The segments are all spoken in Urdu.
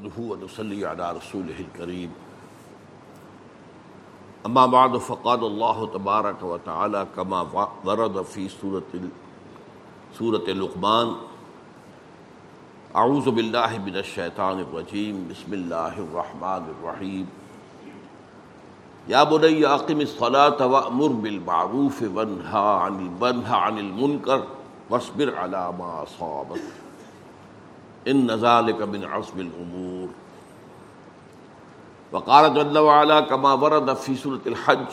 نحمده ونصلي على رسوله الكريم. أما بعد، فقال الله تبارك وتعالى كما ورد في سورة سورة لقمان أعوذ بالله من الشيطان الرجيم. بسم الله الرحمن الرحيم. يا بني أقم الصلاة وأمر بالمعروف وانهى عن وانهى عن المنكر واصبر على ما أصابك ان ذلك من عصب الامور. وقال جل وعلا كما ورد في سوره الحج،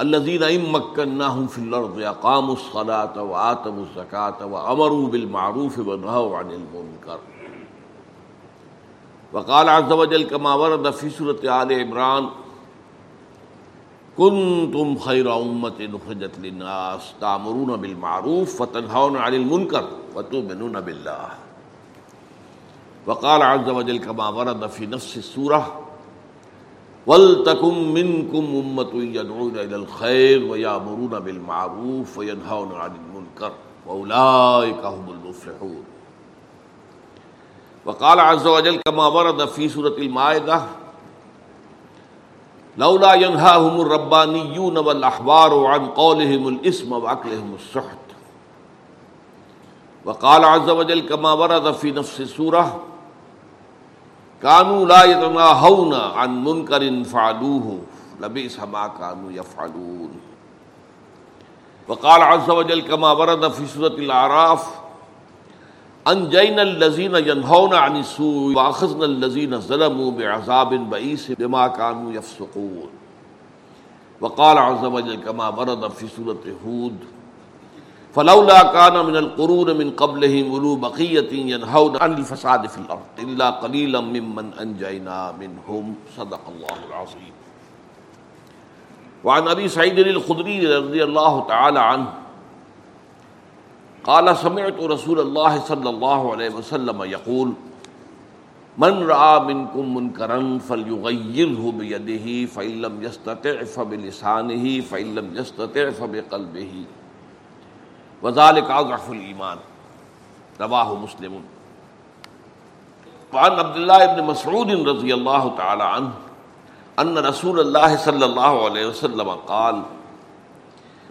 الذين ان مكناهم في الارض اقاموا الصلاه واتوا الزكاه وامروا بالمعروف ونهوا عن المنكر. وقال عز وجل كما ورد في سوره ال عمران، كنتم خير أمة أخرجت للناس تأمرون بالمعروف وتنهون عن المنكر. وتؤمنون بالله. وقال عز وجل كما ورد في نفس السورة، ولتكن منكم أمة يدعون إلى الخير ويأمرون بالمعروف وينهون عن المنكر وأولئك هم المفلحون. وقال عز وجل كما ورد في سورة المائدة، لولا ينهاهم الربانيون والاحبار عن قولهم الاسم واكلهم السحت وقال عز وجل كما ورد في نفس السوره كانوا لا يتناهون عن منكر فعلوه، لبئس ما كانوا يفعلون. وقال عز وجل كما ورد في سوره الاعراف انجينا الذين ينهون عن السوء واخذنا الذين ظلموا بعذاب بئيس بما كانوا يفسقون. وقال عز وجل كما ورد في سوره هود فلولا كان من القرون من قبلهم اولو بقيه ينهون عن الفساد في الارض الا قليلا ممن انجينا منهم. صدق الله العظيم. وعن ابي سعيد الخدري رضي الله تعالى عنه قال سمعت رسول الله صلى الله عليه وسلم يقول من راى منكم منكرا فليغيره بيده فان لم يستطع فبلسانه فان لم يستطع فبقلبه. وذلك اضعف الايمان رواه مسلم. وعن عبد الله بن مسعود رضي الله تعالى عنه ان رسول الله صلى الله عليه وسلم قال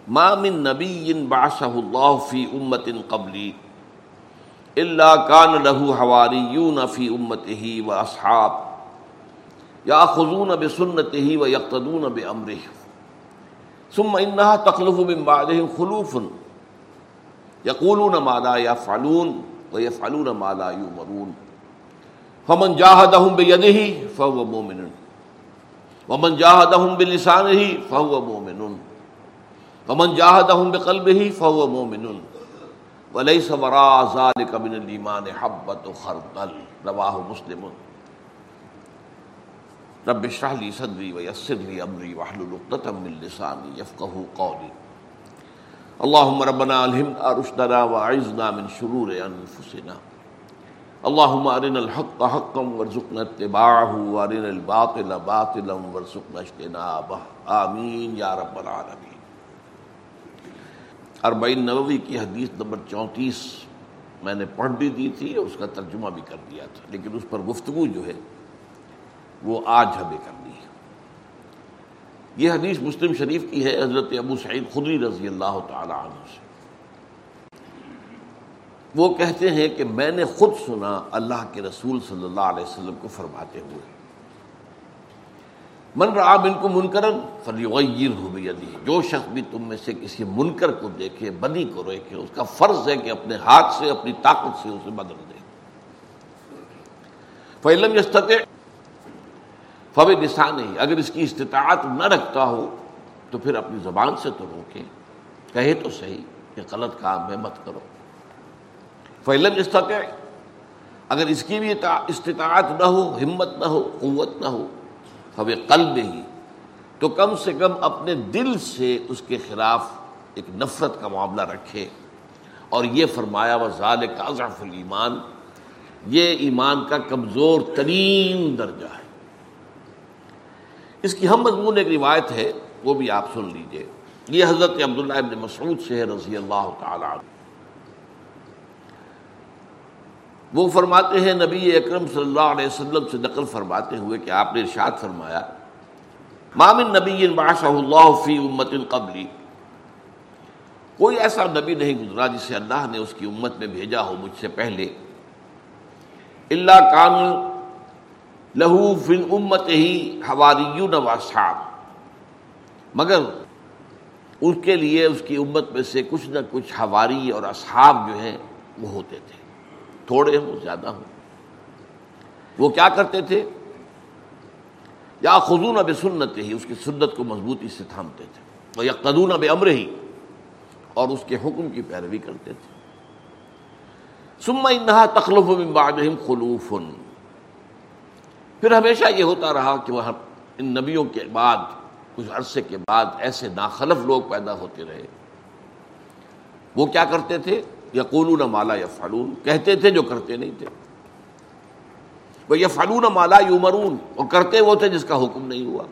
ما من نبي بعثه الله في امه قبلي الا كان له حواريون في امته واصحاب ياخذون بسنته ويقتدون بامره ثم انها تخلف من بعدهم خلوف يقولون ما لا يفعلون ويفعلون ما لا يؤمرون فمن جاهدهم بيده فهو مؤمن ومن جاهدهم بلسانه فهو مؤمن ومن جاهدهم بقلبه فهو مؤمن وليس وراء ذلك من الايمان حبة خردل. رواه مسلم. رب اشرح لي صدري ويسر لي امري واحلل عقدة من لساني يفقهوا قولي اللهم ربنا الهمنا رشدنا واعذنا من شرور انفسنا۔ اللهم ارنا الحق حقا وارزقنا اتباعه وارنا الباطل باطلا وارزقنا اجتنابه۔ آمین یا رب العالمین۔ اربعین نووی کی حدیث نمبر چونتیس میں نے پڑھ بھی دی تھی اور اس کا ترجمہ بھی کر دیا تھا، لیکن اس پر گفتگو جو ہے وہ آج ہمیں کرنی ہے۔ یہ حدیث مسلم شریف کی ہے، حضرت ابو سعید خدری رضی اللہ تعالی عنہ سے۔ وہ کہتے ہیں کہ میں نے خود سنا اللہ کے رسول صلی اللہ علیہ وسلم کو فرماتے ہوئے۔ من رعا بن کو منکرن فلیغیر ہو بیدی جو شخص بھی تم میں سے کسی منکر کو دیکھے، بدی کو دیکھے، اس کا فرض ہے کہ اپنے ہاتھ سے، اپنی طاقت سے اسے بدل دے۔ فعلم فو نسان ہی اگر اس کی استطاعت نہ رکھتا ہو تو پھر اپنی زبان سے تو روکے کہے تو صحیح کہ غلط کام ہے، مت کرو۔ فعلم استطع اگر اس کی بھی استطاعت نہ ہو، ہمت نہ ہو، قوت نہ ہو ہمیں قلب ہی۔ تو کم سے کم اپنے دل سے اس کے خلاف ایک نفرت کا معاملہ رکھے۔ اور یہ فرمایا وہ ظال کا الایمان یہ ایمان کا کمزور ترین درجہ ہے۔ اس کی ہم مضمون ایک روایت ہے، وہ بھی آپ سن لیجیے۔ یہ حضرت عبداللہ ابن مسعود سے ہے، رضی اللہ تعالی عنہ۔ وہ فرماتے ہیں، نبی اکرم صلی اللہ علیہ وسلم سے نقل فرماتے ہوئے کہ آپ نے ارشاد فرمایا مامن نبی باشہ اللہ فی امت قبلی۔ کوئی ایسا نبی نہیں گزرا جسے اللہ نے اس کی امت میں بھیجا ہو مجھ سے پہلے۔ اللہ کان لہو فن امت ہی ہواری مگر اس کے لیے اس کی امت میں سے کچھ نہ کچھ ہواری اور اصحاب جو ہیں وہ ہوتے تھے۔ تھوڑے ہوں، زیادہ ہوں۔ وہ کیا کرتے تھے؟ یا خزون اب سنت ہی، اس کی سنت کو مضبوطی سے تھامتے تھے۔ یا قدون اب امر ہی، اور اس کے حکم کی پیروی کرتے تھے۔ سما انہا تخلف بعدہم خلوف پھر ہمیشہ یہ ہوتا رہا کہ وہ ان نبیوں کے بعد، کچھ عرصے کے بعد ایسے ناخلف لوگ پیدا ہوتے رہے۔ وہ کیا کرتے تھے؟ یا مالا یا فالون کہتے تھے جو کرتے نہیں تھے۔ وہ یا فالون مالا یومرون وہ کرتے وہ تھے جس کا حکم نہیں ہوا۔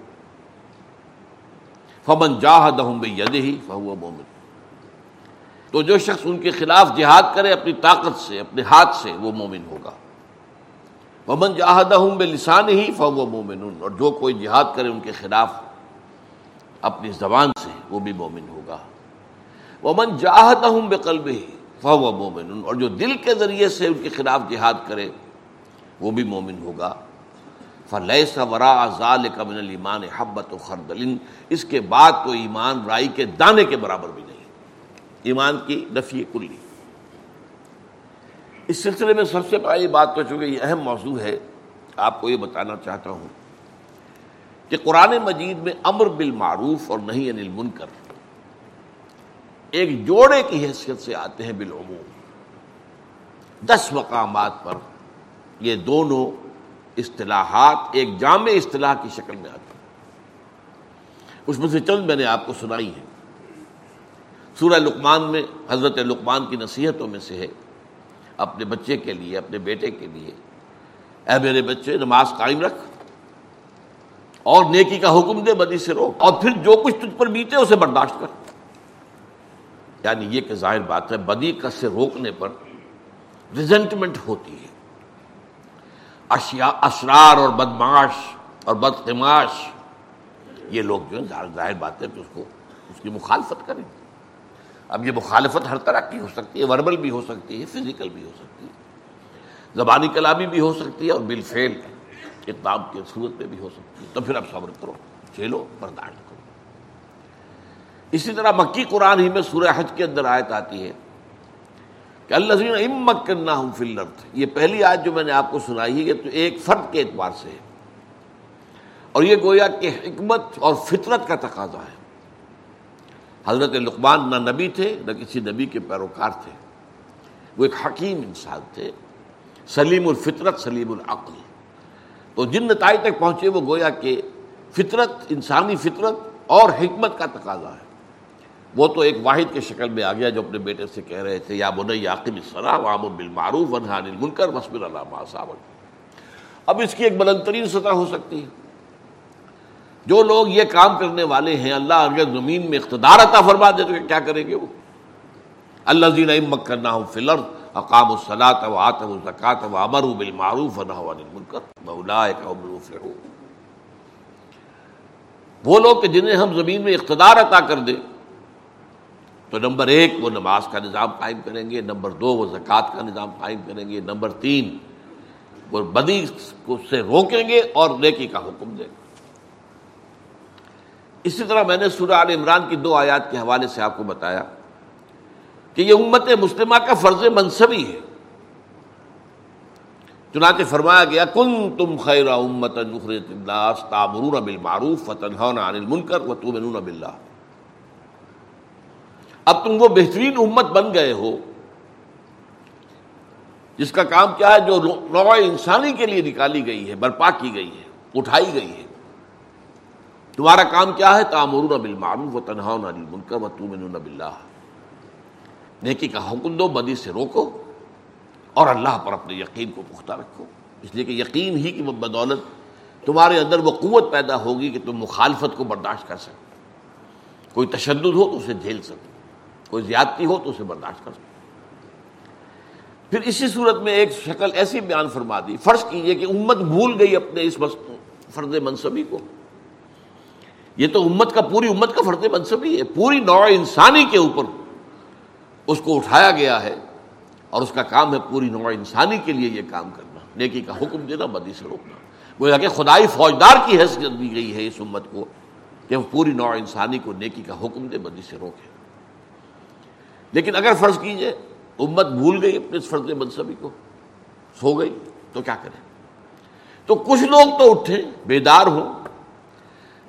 فمن جاہ دہم بے ید ہی فہو مومن۔ تو جو شخص ان کے خلاف جہاد کرے، اپنی طاقت سے، اپنے ہاتھ سے وہ مومن ہوگا۔ ومن جاہدہ بے لسان ہی فو مومن اور جو کوئی جہاد کرے ان کے خلاف اپنی زبان سے، وہ بھی مومن ہوگا۔ ومن جاہدہ بے قلب ہی فو مومن اور جو دل کے ذریعے سے ان کے خلاف جہاد کرے، وہ بھی مومن ہوگا۔ فلح ورا ذال من المان حبت و خردل، اس کے بعد تو ایمان رائی کے دانے کے برابر بھی نہیں۔ ایمان کی نفی کلی۔ اس سلسلے میں سب سے پہلی بات تو چونکہ یہ اہم موضوع ہے، آپ کو یہ بتانا چاہتا ہوں کہ قرآن مجید میں امر بالمعروف اور نہیں انل منکر ایک جوڑے کی حیثیت سے آتے ہیں بالعموم۔ دس مقامات پر یہ دونوں اصطلاحات ایک جامع اصطلاح کی شکل میں آتی ہیں۔ اس میں سے چند میں نے آپ کو سنائی ہے سورہ لقمان میں حضرت لقمان کی نصیحتوں میں سے ہے۔ اپنے بچے کے لیے، اپنے بیٹے کے لیے۔ اے میرے بچے، نماز قائم رکھ۔ اور نیکی کا حکم دے، بدی سے روک اور پھر جو کچھ تجھ پر بیتے، اسے برداشت کر۔ یعنی یہ کہ ظاہر بات ہے، بدی کا سے روکنے پر ریزنٹمنٹ ہوتی ہے۔ اشیاء اشرار اور بدماش اور بدقماش یہ لوگ جو ہے ظاہر بات ہے کہ اس کو، اس کی مخالفت کریں۔ اب یہ مخالفت ہر طرح کی ہو سکتی ہے وربل بھی ہو سکتی ہے فزیکل بھی ہو سکتی ہے۔ زبانی کلامی بھی ہو سکتی ہے اور بل فیل کتاب کی صورت میں بھی ہو سکتی ہے۔ تو پھر اب صبر کرو چلو برداشت کرو۔ اسی طرح مکی قرآن ہی میں سورہ حج کے اندر آیت آتی ہے کہ اللہ امک کرنا ہوں فلرت یہ پہلی آیت جو میں نے آپ کو سنائی ہے، یہ تو ایک فرد کے اعتبار سے ہے۔ اور یہ گویا کہ حکمت اور فطرت کا تقاضا ہے۔ حضرت لقمان نہ نبی تھے نہ کسی نبی کے پیروکار تھے۔ وہ ایک حکیم انسان تھے۔ سلیم الفطرت، سلیم العقل۔ تو جن نتائج تک پہنچے وہ گویا کہ فطرت، انسانی فطرت اور حکمت کا تقاضا ہے۔ وہ تو ایک واحد کے شکل میں آ گیا جو اپنے بیٹے سے کہہ رہے تھے، یا بن عاقب الصلاح وام بالمعروف ونحان المنکر وسبر اللہ صاحب اب اس کی ایک بلند ترین سطح ہو سکتی ہے۔ جو لوگ یہ کام کرنے والے ہیں، اللہ اگر زمین میں اقتدار عطا فرما دے تو کیا کریں گے وہ؟ اللہ زین امک کرنا ہوں فلر اقام الصلاۃ و آت و زکات و امر بالمعروف وہ لوگ کہ جنہیں ہم زمین میں اقتدار عطا کر دیں، تو نمبر ایک وہ نماز کا نظام قائم کریں گے، نمبر دو وہ زکوٰۃ کا نظام قائم کریں گے، نمبر تین وہ بدی کو سے روکیں گے اور نیکی کا حکم دیں گے۔ اسی طرح میں نے سورہ عال عمران کی دو آیات کے حوالے سے آپ کو بتایا کہ یہ امت مسلمہ کا فرض منصبی ہے۔ چنانچہ فرمایا گیا کن تم خیر امت بالمعروف فتح عن المنکر و تؤمنون باللہ۔ اب تم وہ بہترین امت بن گئے ہو جس کا کام کیا ہے، جو نوع انسانی کے لیے نکالی گئی ہے، برپا کی گئی ہے، اٹھائی گئی ہے۔ تمہارا کام کیا ہے؟ تامرون بالمعروف و تنہا علی منکر و تمن باللہ۔ نیکی کا حکم دو، بدی سے روکو اور اللہ پر اپنے یقین کو پختہ رکھو۔ اس لیے کہ یقین ہی کی بدولت تمہارے اندر وہ قوت پیدا ہوگی کہ تم مخالفت کو برداشت کر سکو۔ کوئی تشدد ہو تو اسے جھیل سکو، کوئی زیادتی ہو تو اسے برداشت کر سکو۔ پھر اسی صورت میں ایک شکل ایسی بیان فرما دی، فرض کیجیے کہ امت بھول گئی اپنے اس فرد منصبی کو۔ یہ تو امت کا پوری امت کا فرد منصبی ہے، پوری نوع انسانی کے اوپر اس کو اٹھایا گیا ہے اور اس کا کام ہے پوری نوع انسانی کے لیے یہ کام کرنا، نیکی کا حکم دینا، بدی سے روکنا۔ وہ کہ خدائی فوجدار کی حیثیت دی گئی ہے اس امت کو کہ وہ پوری نوع انسانی کو نیکی کا حکم دے، بدی سے روکے۔ لیکن اگر فرض کیجیے، امت بھول گئی اپنے اس فرض منصبی کو، سو گئی تو کیا کریں؟ تو کچھ لوگ تو اٹھے، بیدار ہوں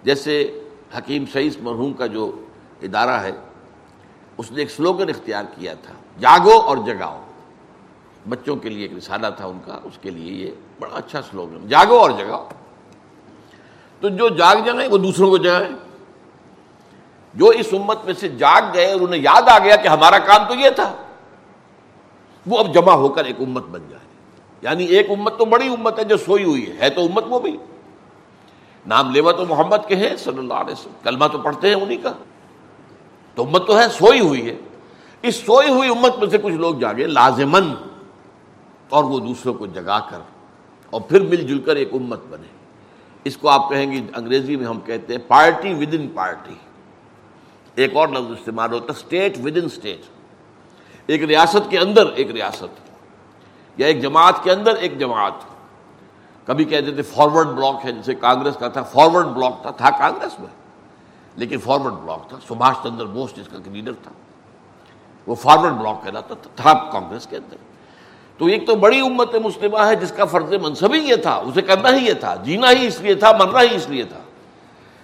جیسے حکیم سعید مرحوم کا جو ادارہ ہے، اس نے ایک سلوگن اختیار کیا تھا، جاگو اور جگاؤ۔ بچوں کے لیے ایک رسالہ تھا ان کا، اس کے لیے یہ بڑا اچھا سلوگن۔ جاگو اور جگاؤ۔ تو جو جاگ جائیں، وہ دوسروں کو جگائیں جو اس امت میں سے جاگ گئے اور انہیں یاد آ گیا کہ ہمارا کام تو یہ تھا، وہ اب جمع ہو کر ایک امت بن جائے۔ یعنی ایک امت تو بڑی امت ہے جو سوئی ہوئی ہے ہے تو امت وہ بھی۔ نام لیوا تو محمد کے ہیں صلی اللہ علیہ وسلم۔ کلمہ تو پڑھتے ہیں انہیں کا۔ تو امت تو ہے، سوئی ہوئی ہے۔ اس سوئی ہوئی امت میں سے کچھ لوگ جاگے لازمن اور وہ دوسروں کو جگا کر اور پھر مل جل کر ایک امت بنے۔ اس کو آپ کہیں گے، انگریزی میں ہم کہتے ہیں پارٹی ود ان پارٹی ایک اور لفظ استعمال ہوتا ہے اسٹیٹ ود ان اسٹیٹ ایک ریاست کے اندر ایک ریاست، یا ایک جماعت کے اندر ایک جماعت۔ کبھی کہتے تھے فارورڈ بلاک ہے، جسے کانگریس کا تھا فارورڈ بلاک تھا تھا کانگریس میں۔ لیکن فارورڈ بلاک تھا، سبھاش چندر بوس جس کا لیڈر تھا، وہ فارورڈ بلاک کہلاتا تھا کانگریس کے اندر۔ تو ایک تو بڑی امت مسلمہ ہے جس کا فرض منصبی یہ تھا، اسے کرنا ہی یہ تھا، جینا ہی اس لیے تھا، مرنا ہی اس لیے تھا۔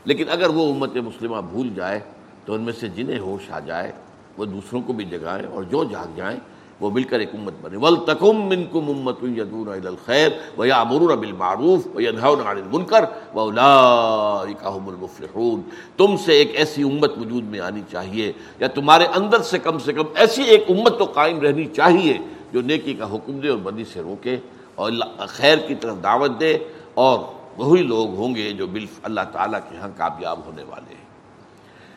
لیکن اگر وہ امت مسلمہ بھول جائے تو ان میں سے جنہیں ہوش آ جائے، وہ دوسروں کو بھی جگائیں اور جو جاگ جائیں وہ مل کر ایک امت بنے۔ ول تکم من کم امت خیر و یا امرون ابل معروف و منکر و المفلحون۔ تم سے ایک ایسی امت وجود میں آنی چاہیے یا تمہارے اندر سے کم سے کم ایسی ایک امت تو قائم رہنی چاہیے جو نیکی کا حکم دے اور بدی سے روکے اور خیر کی طرف دعوت دے اور وہی لوگ ہوں گے جو بال اللہ تعالیٰ کے ہاں کامیاب ہونے والے ہیں۔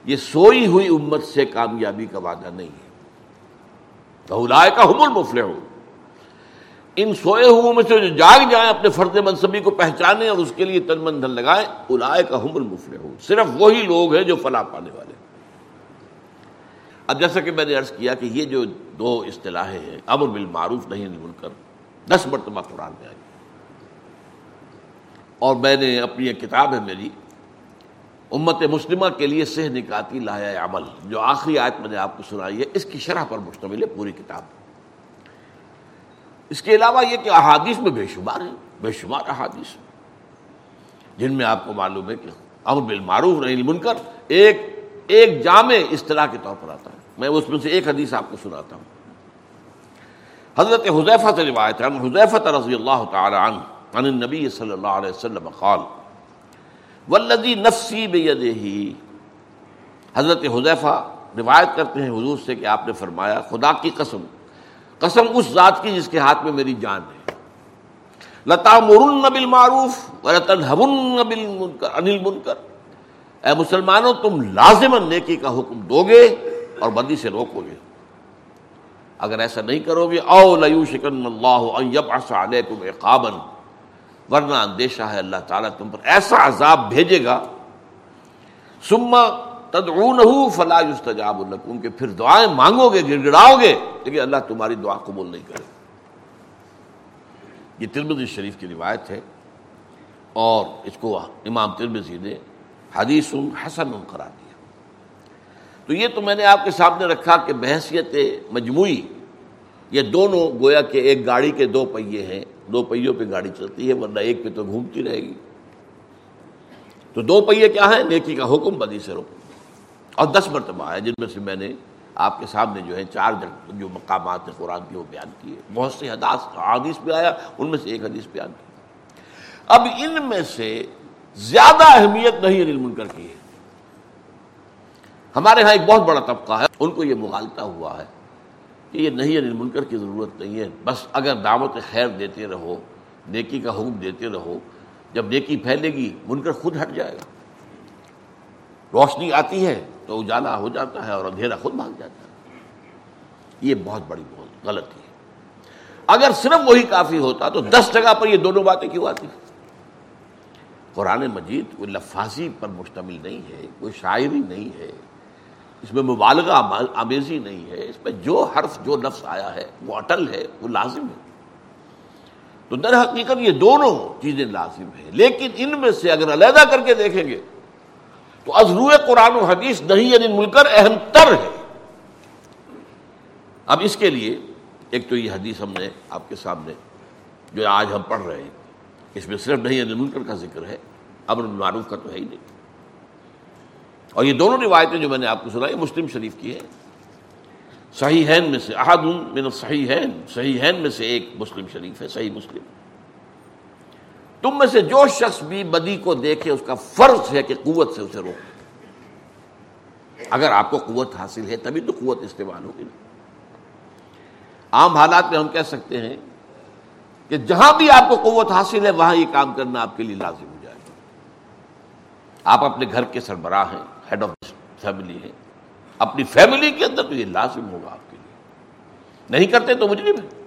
یہ سوئی ہوئی امت سے کامیابی کا وعدہ نہیں ہے۔ لائے کا حمل مفلے ہو ان سوئے ہوئے میں سے جو جاگ جائیں، اپنے فرد منصبی کو پہچانے اور اس کے لیے تن من دھن لگائیں الائے کا حمل مفلے ہو صرف وہی لوگ ہیں جو فلاح پانے والے۔ اب جیسا کہ میں نے عرض کیا کہ یہ جو دو اصطلاحیں ہیں، امر بالمعروف نہیں بول کر دس مرتبہ قرآن میں آئی۔ اور میں نے اپنی ایک کتاب ہے میری امت مسلمہ کے لیے سہ نکاتی لایا عمل۔ جو آخری آیت میں نے آپ کو سنائی ہے، اس کی شرح پر مشتمل ہے پوری کتاب۔ اس کے علاوہ یہ کہ احادیث میں بے شمار ہیں، بے شمار احادیث۔ جن میں آپ کو معلوم ہے کہ امر بالمعروف نہیں منکر ایک ایک جامع اصطلاح کے طور پر آتا ہے۔ میں اس میں سے ایک حدیث آپ کو سناتا ہوں۔ حضرت حضیفہ سے روایت ہے حضیفہ رضی اللہ تعالی عنہ، عن النبی صلی اللہ علیہ وسلم قال ولدی نفسی بے حضرت حضیفہ روایت کرتے ہیں حضور سے کہ آپ نے فرمایا، خدا کی قسم قسم اس ذات کی جس کے ہاتھ میں میری جان ہے۔ لتا مرن بل معروف انل منکر۔ اے مسلمانوں، تم لازم نیکی کا حکم دو گے اور بدی سے روکو گے۔ اگر ایسا نہیں کرو گے، او لو شکن اللہ علیکم اقابن ورنہ اندیشہ ہے اللہ تعالیٰ تم پر ایسا عذاب بھیجے گا۔ سما تدعون فلا يستجاب لكم کہ پھر دعائیں مانگو گے گڑ گڑاؤ گے، لیکن اللہ تمہاری دعا قبول نہیں کرے۔ یہ ترمزی شریف کی روایت ہے اور اس کو امام ترمزی نے حدیث حسن قرار دیا۔ تو یہ تو میں نے آپ کے سامنے رکھا کہ بحثیت مجموعی یہ دونوں گویا کہ ایک گاڑی کے دو پہیے ہیں، دو پہیوں پہ گاڑی چلتی ہے، ورنہ ایک پہ تو گھومتی رہے گی۔ تو دو پہیے کیا ہیں؟ نیکی کا حکم، بدی سے رو اور دس مرتبہ ہے جن میں سے میں نے آپ کے سامنے جو ہے چار جو مقامات ہیں قرآن کی وہ بیان کیے۔ بہت سے حداث حادث پہ آیا، ان میں سے ایک حدیث بیان کی۔ اب ان میں سے زیادہ اہمیت نہیں انل منکر کی ہے۔ ہمارے ہاں ایک بہت بڑا طبقہ ہے، ان کو یہ مغالتا ہوا ہے۔ کہ یہ نہیں انل منکر کی ضرورت نہیں ہے۔ بس اگر دعوت خیر دیتے رہو، نیکی کا حکم دیتے رہو، جب نیکی پھیلے گی، منکر خود ہٹ جائے گا۔ روشنی آتی ہے تو اجالا ہو جاتا ہے اور اندھیرا خود بھاگ جاتا ہے۔ یہ بہت بڑی بہت غلطی ہے۔ اگر صرف وہی کافی ہوتا تو دس جگہ پر یہ دونوں باتیں کیوں آتی؟ قرآن مجید کوئی لفاظی پر مشتمل نہیں ہے، کوئی شاعری نہیں ہے۔ اس میں مبالغہ آمیزی نہیں ہے، اس میں جو حرف، جو لفظ آیا ہے، وہ اٹل ہے، وہ لازم ہے۔ تو در حقیقت یہ دونوں چیزیں لازم ہیں، لیکن ان میں سے اگر علیحدہ کر کے دیکھیں گے، تو ازرو قرآن و حدیث نہیں یعنی مل کر اہم تر ہے۔ اب اس کے لیے ایک تو یہ حدیث ہم نے آپ کے سامنے جو آج ہم پڑھ رہے ہیں، اس میں صرف نہیں یعنی منکر کا ذکر ہے، امر معروف کا تو ہے ہی نہیں۔ اور یہ دونوں روایتیں جو میں نے آپ کو سنائی، مسلم شریف کی ہے صحیح ہین میں سے احد من صحیح ہین صحیح ہین میں سے ایک مسلم شریف ہے، صحیح مسلم۔ تم میں سے جو شخص بھی بدی کو دیکھے، اس کا فرض ہے کہ قوت سے اسے روکے اگر آپ کو قوت حاصل ہے، تبھی تو قوت استعمال ہوگی عام حالات میں ہم کہہ سکتے ہیں کہ جہاں بھی آپ کو قوت حاصل ہے، وہاں یہ کام کرنا آپ کے لیے لازم ہو جائے گا۔ آپ اپنے گھر کے سربراہ ہیں۔ ہیڈ آف فیملی ہیں اپنی فیملی کے اندر تو یہ لازم ہوگا آپ کے لیے۔ نہیں کرتے تو مجھے نہیں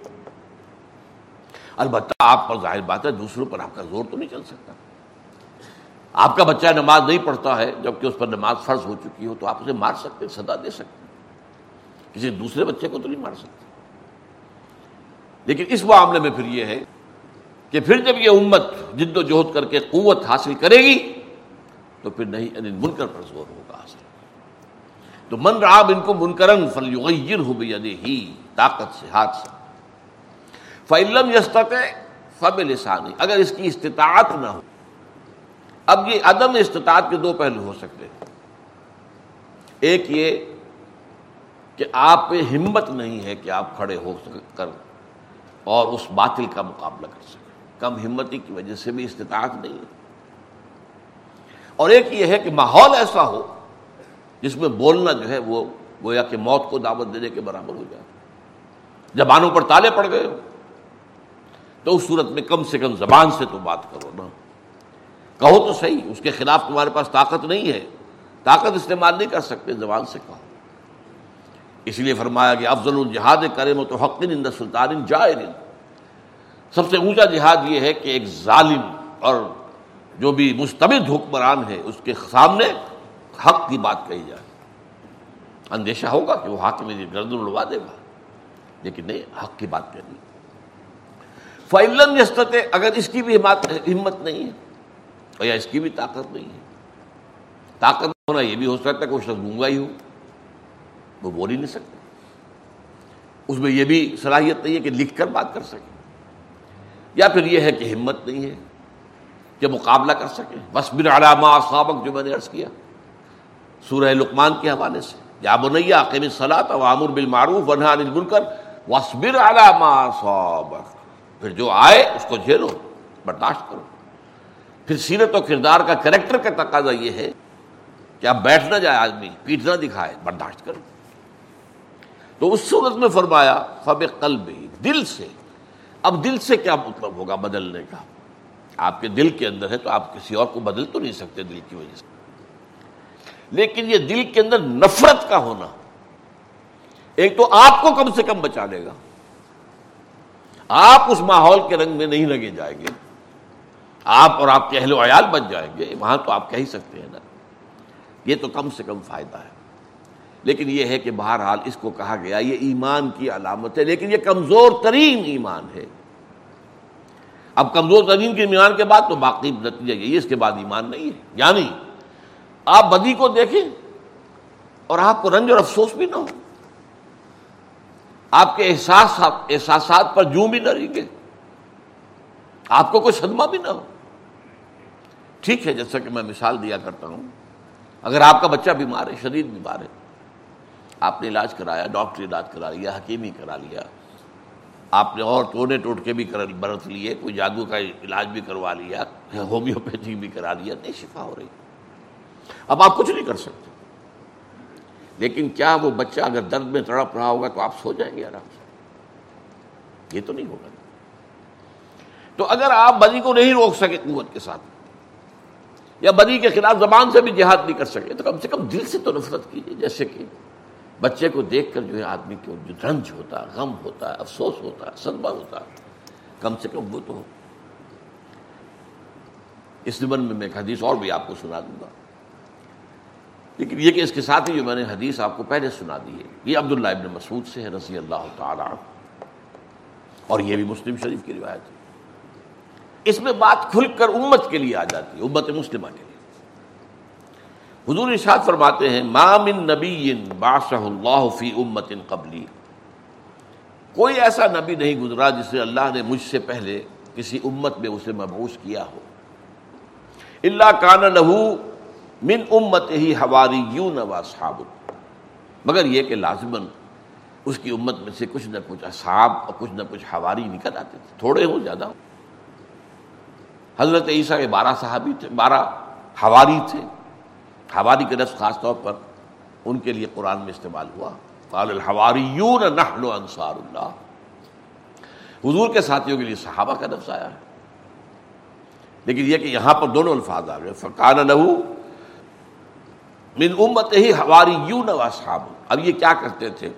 البتہ آپ پر ظاہر بات ہے، دوسروں پر آپ کا زور تو نہیں چل سکتا۔ آپ کا بچہ نماز نہیں پڑھتا ہے، جبکہ اس پر نماز فرض ہو چکی ہو، تو آپ اسے مار سکتے سدا دے سکتے کسی دوسرے بچے کو تو نہیں مار سکتے۔ لیکن اس معاملے میں پھر یہ ہے کہ پھر جب یہ امت جد و جہد کر کے قوت حاصل کرے گی تو پھر نہیں یعنی منکر پر زور ہوگا حاصل۔ تو من راب ان کو منکرن فل ہو ہی طاقت سے، ہاتھ سے۔ فعلم یستط فب لسانی اگر اس کی استطاعت نہ ہو۔ اب یہ عدم استطاعت کے دو پہلو ہو سکتے ہیں۔ ایک یہ کہ آپ پہ ہمت نہیں ہے کہ آپ کھڑے ہو کر اور اس باطل کا مقابلہ کر سکیں۔ کم ہمتی کی وجہ سے بھی استطاعت نہیں ہے۔ اور ایک یہ ہے کہ ماحول ایسا ہو جس میں بولنا جو ہے وہ گویا کہ موت کو دعوت دینے کے برابر ہو جائے۔ زبانوں پر تالے پڑ گئے۔ ہو تو اس صورت میں کم سے کم زبان سے تو بات کرو نا۔ کہو تو صحیح، اس کے خلاف تمہارے پاس طاقت نہیں ہے۔ طاقت استعمال نہیں کر سکتے، زبان سے کہو۔ اس لیے فرمایا کہ افضل الجہاد کرے تو حقین سلطان جائر۔ سب سے اونچا جہاد یہ ہے کہ ایک ظالم اور جو بھی مستبد حکمران ہے اس کے سامنے حق کی بات کہی جائے۔ اندیشہ ہوگا کہ وہ حق میں گردن اڑوا دے گا۔ لیکن نہیں، حق کی بات کرنی فعلم یستت اگر اس کی بھی ہمت نہیں ہے یا اس کی بھی طاقت نہیں ہے۔ طاقت ہونا یہ بھی ہو سکتا ہے کہ وہ شخص گونگا ہی ہو۔ وہ بول ہی نہیں سکتا۔ اس میں یہ بھی صلاحیت نہیں ہے کہ لکھ کر بات کر سکے۔ یا پھر یہ ہے کہ ہمت نہیں ہے۔ کہ مقابلہ کر سکے بس بن علامہ سابق جو میں نے عرض کیا۔ سورہ لقمان کے حوالے سے۔ یا بنیا قیم صلاح عامر بالمعروف ونہا عن المنکر۔ وصبر علامہ سابق پھر جو آئے، اس کو جھیلو، برداشت کرو۔ پھر سیرت و کردار کا کریکٹر کا تقاضا یہ ہے کہ اب بیٹھ نہ جائے آدمی پیٹ نہ دکھائے، برداشت کرو۔ تو اس صورت میں فرمایا فب قلب دل سے۔ اب دل سے کیا مطلب ہوگا بدلنے کا؟ آپ کے دل کے اندر ہے تو آپ کسی اور کو بدل تو نہیں سکتے دل کی وجہ سے۔ لیکن یہ دل کے اندر نفرت کا ہونا ایک تو آپ کو کم سے کم بچا لے گا۔ آپ اس ماحول کے رنگ میں نہیں لگے جائیں گے۔ آپ اور آپ کے اہل و عیال بچ جائیں گے۔ وہاں تو آپ کہہ سکتے ہیں نا۔ یہ تو کم سے کم فائدہ ہے۔ لیکن یہ ہے کہ بہرحال اس کو کہا گیا، یہ ایمان کی علامت ہے، لیکن یہ کمزور ترین ایمان ہے۔ اب کمزور ترین کے ایمان کے بعد تو باقی نتیجہ یہی اس کے بعد ایمان نہیں ہے۔ یعنی آپ بدی کو دیکھیں اور آپ کو رنج اور افسوس بھی نہ ہو۔ آپ کے احساس، احساسات پر جوں بھی نہ رہیں آپ کو کوئی صدمہ بھی نہ ہو۔ ٹھیک ہے، جیسا کہ میں مثال دیا کرتا ہوں۔ اگر آپ کا بچہ بیمار ہے، شدید بیمار ہے، آپ نے علاج کرایا ڈاکٹری علاج کرا لیا حکیمی کرا لیا آپ نے اور توڑے ٹوٹ کے بھی برت لیے، کوئی جادو کا علاج بھی کروا لیا، ہومیوپیتھی بھی کرا لیا نہیں شفا ہو رہی۔ اب آپ کچھ نہیں کر سکتے۔ لیکن کیا وہ بچہ اگر درد میں تڑپ رہا ہوگا تو آپ سو جائیں گے آرام سے۔ یہ تو نہیں ہوگا۔ تو اگر آپ بدی کو نہیں روک سکے قوت کے ساتھ، یا بدی کے خلاف زبان سے بھی جہاد نہیں کر سکے، تو کم سے کم دل سے تو نفرت کیجیے جیسے کہ بچے کو دیکھ کر جو ہے آدمی کو جو رنج ہوتا ہے، غم ہوتا ہے، افسوس ہوتا ہے، صدمہ ہوتا ہے۔ کم سے کم وہ تو ہو۔ اس زمن میں میں ایک حدیث اور بھی آپ کو سنا دوں گا۔ لیکن یہ کہ اس کے ساتھ ہی جو میں نے حدیث آپ کو پہلے سنا دی ہے، یہ عبداللہ ابن مسعود سے ہے، رضی اللہ تعالی اور یہ بھی مسلم شریف کی روایت ہے۔ اس میں بات کھل کر امت کے لیے آ جاتی ہے، امت مسلمہ کے حضور ارشاد فرماتے ہیں مامن نبی باشہ اللہ فی امت قبلی. کوئی ایسا نبی نہیں گزرا جسے اللہ نے مجھ سے پہلے کسی امت میں اسے مبوس کیا ہو۔ اللہ کان لہو من امت ہی ہواری یوں صحاب مگر یہ کہ لازمن اس کی امت میں سے کچھ نہ کچھ اصحاب اور کچھ نہ کچھ ہواری نکل آتے تھے، تھوڑے ہو زیادہ حضرت عیسیٰ کے بارہ صحابی تھے، بارہ ہواری تھے۔ ہواری کے لفظ خاص طور پر ان کے لیے قرآن میں استعمال ہوا۔ قال الحواریون نحن انصار اللہ حضور کے ساتھیوں کے لیے صحابہ کا لفظ آیا ہے۔ لیکن یہ کہ یہاں پر دونوں الفاظ آ گئے فقان لہو من امت ہی ہواری یوں صحاب اب یہ کیا کرتے تھے؟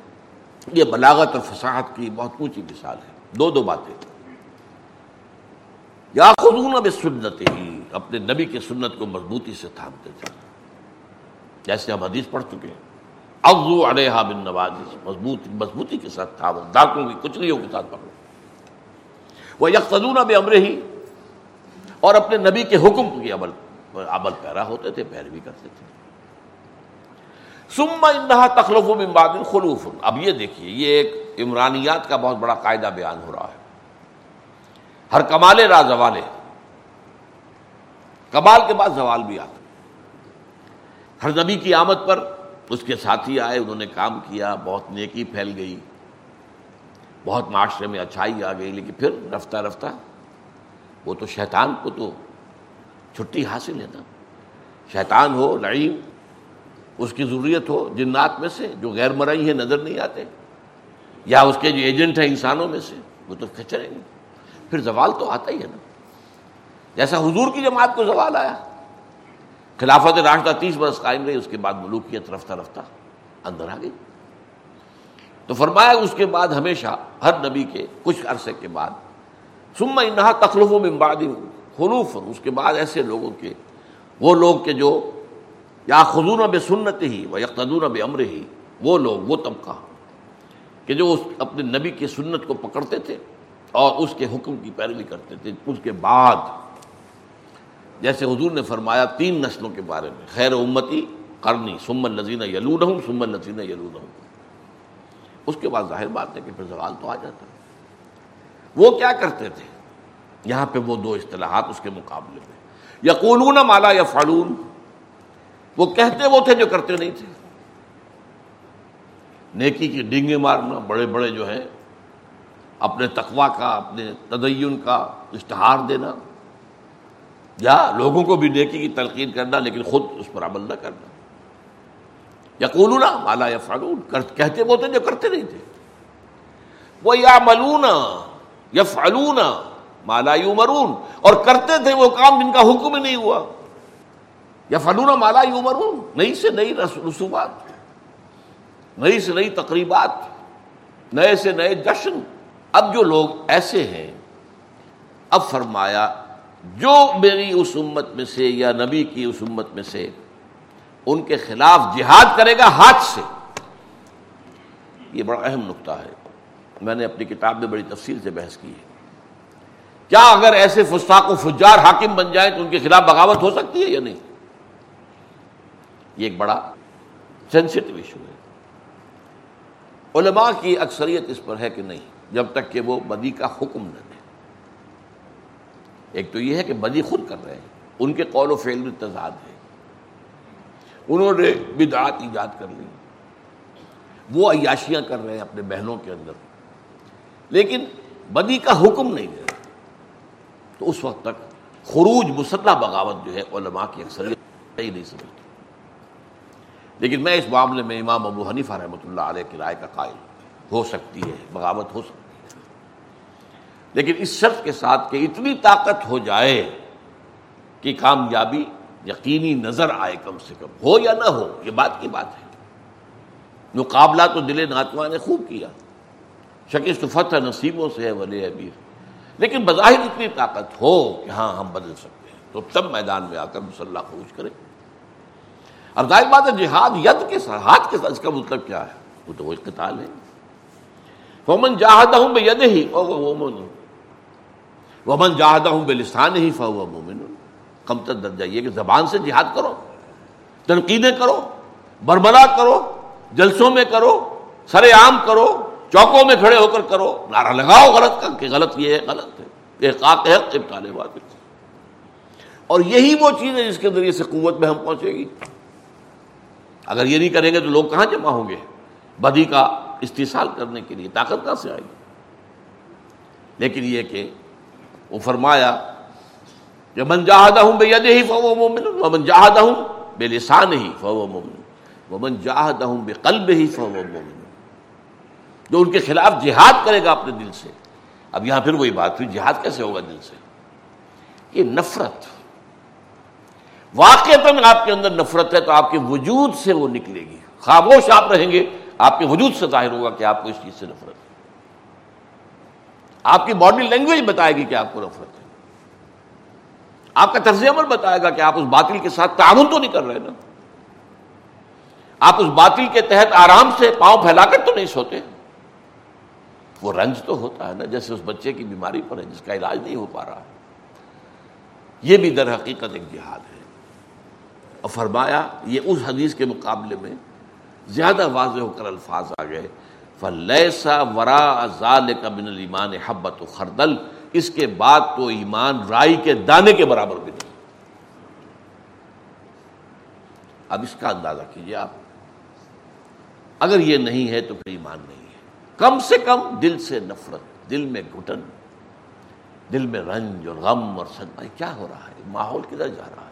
یہ بلاغت اور فصاحت کی بہت اونچی مثال ہے۔ دو دو باتیں۔ یا خزون اب سنت ہی اپنے نبی کے سنت کو مضبوطی سے تھامتے تھے۔ جیسے ہم حدیث پڑھ چکے ہیں۔ افزو علیہ بن نواز مضبوط، مضبوطی کے ساتھ تھا ڈاکوں کی کچلیوں کے ساتھ پکڑو۔ وہ یکسدون اب امر ہی اور اپنے نبی کے حکم کی عمل عمل پیرا ہوتے تھے، پیروی کرتے تھے۔ سما انہا تخلف امباد خلوف اب یہ دیکھیے، یہ ایک عمرانیات کا بہت بڑا قاعدہ بیان ہو رہا ہے۔ ہر کمالے را زوالے کمال کے بعد زوال بھی آتا ہر نبی کی آمد پر اس کے ساتھی آئے، انہوں نے کام کیا، بہت نیکی پھیل گئی۔ بہت معاشرے میں اچھائی آ گئی، لیکن پھر رفتہ رفتہ وہ تو شیطان کو تو چھٹی حاصل ہے نا۔ شیطان ہو لعیم اس کی ضروریت ہو، جنات میں سے جو غیر مرئی ہے نظر نہیں آتے۔ یا اس کے جو ایجنٹ ہیں، انسانوں میں سے، وہ تو کھچریں گے۔ پھر زوال تو آتا ہی ہے نا۔ جیسا حضور کی جماعت کو زوال آیا۔ خلافت راشدہ تیس برس قائم رہی، اس کے بعد ملوکیت رفتہ رفتہ اندر آ گئی۔ تو فرمایا اس کے بعد ہمیشہ ہر نبی کے کچھ عرصے کے بعد سما انہا تخلف و ممباد خلوف اس کے بعد ایسے لوگوں کے، وہ لوگ کے جو یا خزون بے سنت ہی و یکتدون بے امر ہی وہ لوگ، وہ طبقہ کہ جو اس اپنے نبی کی سنت کو پکڑتے تھے اور اس کے حکم کی پیروی کرتے تھے۔ اس کے بعد جیسے حضور نے فرمایا تین نسلوں کے بارے میں، خیر امتی کرنی سمن نذینہ یلود ہوں سمن نذینہ یلود ہوں اس کے بعد ظاہر بات ہے کہ پھر زوال تو آ جاتا۔ وہ کیا کرتے تھے؟ یہاں پہ وہ دو اصطلاحات اس کے مقابلے میں۔ یا مالا یا فالون وہ کہتے وہ تھے جو کرتے نہیں تھے۔ نیکی کی ڈینگے مارنا، بڑے بڑے جو ہیں، اپنے تقوا کا، اپنے تدین کا، اشتہار دینا۔ یا لوگوں کو بھی نیکی کی تلقین کرنا لیکن خود اس پر عمل نہ کرنا۔ یا مالا یا فالون کہتے وہ تھے جو کرتے نہیں تھے۔ وہ یا ملونا یا فالون مالا یو مرون اور کرتے تھے وہ کام جن کا حکم ہی نہیں ہوا۔ یا فلونا مالا یو مرون نئی سے نئی رسومات۔ نئی سے نئی تقریبات۔ نئے سے نئے جشن۔ اب جو لوگ ایسے ہیں، اب فرمایا جو میری اس امت میں سے یا نبی کی اس امت میں سے ان کے خلاف جہاد کرے گا ہاتھ سے، یہ بڑا اہم نقطہ ہے۔ میں نے اپنی کتاب میں بڑی تفصیل سے بحث کی ہے۔ کیا اگر ایسے فستاق و فجار حاکم بن جائیں تو ان کے خلاف بغاوت ہو سکتی ہے یا نہیں؟ یہ ایک بڑا سینسٹو ایشو ہے۔ علماء کی اکثریت اس پر ہے کہ نہیں، جب تک کہ وہ بدی کا حکم نہ دے۔ ایک تو یہ ہے کہ بدی خود کر رہے ہیں۔ ان کے قول و فعل میں تضاد ہے۔ انہوں نے بدعات ایجاد کر لی۔ وہ عیاشیاں کر رہے ہیں اپنے بہنوں کے اندر۔ لیکن بدی کا حکم نہیں دے رہے تو اس وقت تک خروج مسلح بغاوت جو ہے علماء کی اکثریت نہیں سمجھتی لیکن میں اس معاملے میں امام ابو حنیفہ رحمۃ اللہ علیہ کی رائے کا قائل ہو سکتی ہے، بغاوت ہو سکتی ہے۔ لیکن اس شرط کے ساتھ کہ اتنی طاقت ہو جائے کہ کامیابی یقینی نظر آئے کم سے کم، ہو یا نہ ہو، یہ بات کی بات ہے۔ مقابلہ تو دل ناتوا نے خوب کیا۔ شکست فتح نصیبوں سے ہے ولی ابیر لیکن بظاہر اتنی طاقت ہو کہ ہاں ہم بدل سکتے ہیں۔ تو تب میدان میں آ کر مسلح خوش کریں۔ اب ظاہر بات ہے، جہاد ید کے ساتھ، ہاتھ کے ساتھ، اس کا مطلب کیا ہے؟ وہ تو وہ قتال ہے۔ ومن جاہدہ ہوں بے ید ہی ومن جاہدہ ہوں بے لسان ہی فہو مومن کم تر درجہ، یہ کہ زبان سے جہاد کرو، تنقیدیں کرو بربلا کرو، جلسوں میں کرو سر عام کرو، چوکوں میں کھڑے ہو کر کرو، نعرہ لگاؤ غلط کا کہ غلط یہ ہے، غلط ہے یہ قاق ہے ابتال بات اور یہی وہ چیز ہے جس کے ذریعے سے قوت میں ہم پہنچے گی۔ اگر یہ نہیں کریں گے تو لوگ کہاں جمع ہوں گے؟ بدی کا استحصال کرنے کے لیے، طاقت کہاں سے آئے گی؟ لیکن یہ کہ وہ فرمایا، کہ من جاہدہ ہوں بے ید ہی فو مومن ومن جاہدہ ہوں بے لسان ہی فو مومن ومن جاہدہ ہوں بے قلب ہی فو مومن. جو ان کے خلاف جہاد کرے گا اپنے دل سے. اب یہاں پھر وہی بات ہوئی، جہاد کیسے ہوگا دل سے؟ یہ نفرت. واقع آپ کے اندر نفرت ہے تو آپ کے وجود سے وہ نکلے گی. خاموش آپ رہیں گے، آپ کے وجود سے ظاہر ہوگا کہ آپ کو اس چیز سے نفرت آپ کی باڈی لینگویج بتائے گی کہ آپ کو نفرت ہے۔ آپ کا طرز عمل بتائے گا کہ آپ اس باطل کے ساتھ تعاون تو نہیں کر رہے نا۔ آپ اس باطل کے تحت آرام سے پاؤں پھیلا کر تو نہیں سوتے۔ وہ رنج تو ہوتا ہے نا، جیسے اس بچے کی بیماری پر ہے، جس کا علاج نہیں ہو پا رہا۔ یہ بھی در حقیقت ایک جہاد ہے۔ اور فرمایا، یہ اس حدیث کے مقابلے میں زیادہ واضح ہو کر الفاظ آ گئے۔ فلیسا ورا ضال کا المان حبت و خردل۔ اس کے بعد تو ایمان رائی کے دانے کے برابر بھی نہیں۔ اب اس کا اندازہ کیجیے آپ۔ اگر یہ نہیں ہے تو پھر ایمان نہیں ہے۔ کم سے کم دل سے نفرت، دل میں گھٹن، دل میں رنج اور غم اور سدمہ کیا ہو رہا ہے؟ ماحول کدھر جا رہا ہے؟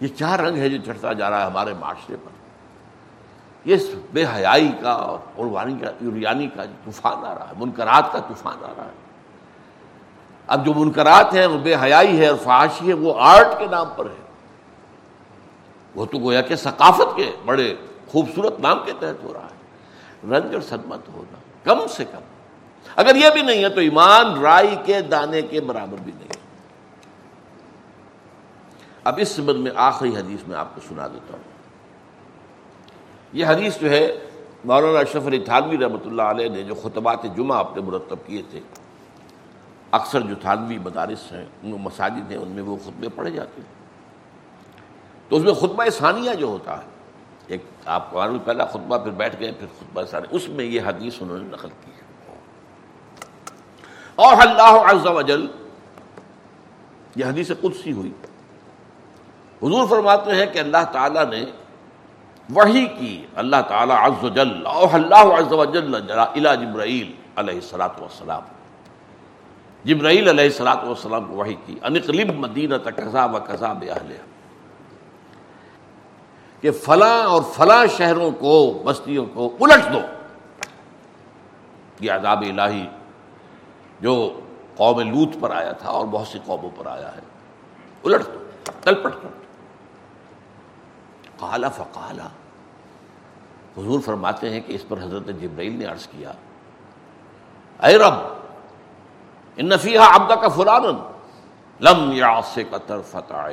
یہ کیا رنگ ہے جو چڑھتا جا رہا ہے ہمارے معاشرے پر۔ یہ بے حیائی کا اور قربانی کا یوریانی کا طوفان آ رہا ہے، منکرات کا طوفان آ رہا ہے۔ اب جو منکرات ہیں، وہ بے حیائی ہے اور فحاشی ہے، وہ آرٹ کے نام پر ہے۔ وہ تو گویا کہ ثقافت کے بڑے خوبصورت نام کے تحت ہو رہا ہے۔ رنج اور صدمت ہوگا کم سے کم۔ اگر یہ بھی نہیں ہے تو ایمان رائی کے دانے کے برابر بھی نہیں۔ اب اس سبب میں آخری حدیث میں آپ کو سنا دیتا ہوں۔ یہ حدیث جو ہے، مولانا اشرف علی تھانوی رحمۃ اللہ علیہ نے جو خطبات جمعہ اپنے مرتب کیے تھے، اکثر جو تھانوی مدارس ہیں، ان مساجد ہیں، ان میں وہ خطبے پڑھے جاتے ہیں۔ تو اس میں خطبہ ثانیہ جو ہوتا ہے، ایک آپ کو پہلا خطبہ پھر بیٹھ گئے، پھر خطبہ ثانیہ، اس میں یہ حدیث انہوں نے نقل کی ہے۔ اور اللہ عز و جل، یہ حدیث قدسی ہوئی۔ حضور فرماتے ہیں کہ اللہ تعالیٰ نے وہی کی۔ اللہ تعالیٰ عز و جل اللہ عز و جل الى جبرائیل علیہ السلاۃ والسلام۔ جبرائیل علیہ السلاۃ والسلام کو وہی کی۔ انقلب مدینہ قضا و قضا بہل کہ فلاں اور فلاں شہروں کو، بستیوں کو الٹ دو۔ یہ عذاب الہی جو قوم لوت پر آیا تھا اور بہت سی قوموں پر آیا ہے۔ الٹ دو تل پٹ کر کالا فقالا حضور فرماتے ہیں کہ اس پر حضرت جبرائیل نے عرض کیا، اے رب، ان نفیہ ابدا کا فلان لم یا سے قطر فتح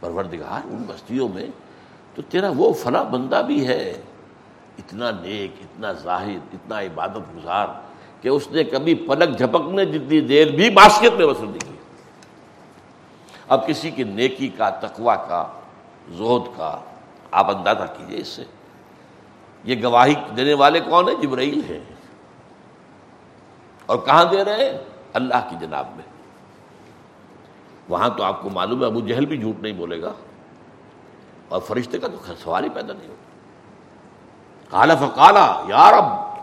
پروردگار، ان بستیوں میں تو تیرا وہ فلاں بندہ بھی ہے، اتنا نیک، اتنا ظاہر، اتنا عبادت گزار کہ اس نے کبھی پلک جھپکنے جتنی دیر بھی باسکت میں وصول نہیں کی۔ اب کسی کی نیکی کا تقوا کا زہد کا آپ اندازہ کیجیے اس سے۔ یہ گواہی دینے والے کون ہیں؟ جبرائیل ہیں۔ اور کہاں دے رہے ہیں؟ اللہ کی جناب میں۔ وہاں تو آپ کو معلوم ہے، ابو جہل بھی جھوٹ نہیں بولے گا۔ اور فرشتے کا تو سوال ہی پیدا نہیں ہوتا کالا فکالا یار اب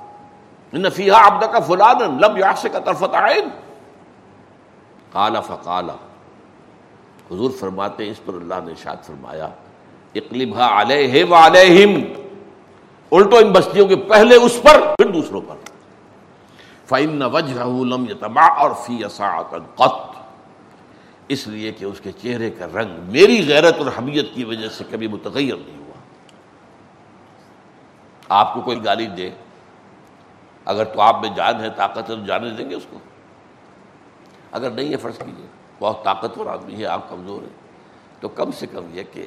نفیہ ابد کا فلان لب یا سے کا طرفت عین۔ کالا فکالا حضور فرماتے اس پر اللہ نے شاد فرمایا اقلب علیہ و علیہم، الٹو ان بستیوں کے پہلے اس پر، پھر دوسروں پر۔ فعن وجہ لم یتبع اور فی اساعت قط۔ اس لیے کہ اس کے چہرے کا رنگ میری غیرت اور حمیت کی وجہ سے کبھی متغیر نہیں ہوا۔ آپ کو کوئی گالی دے، اگر تو آپ میں جان ہے، طاقت ہے تو جانے دیں گے اس کو۔ اگر نہیں ہے، فرض کیجیے بہت طاقتور آدمی ہے، آپ کمزور ہیں۔ تو کم سے کم یہ کہ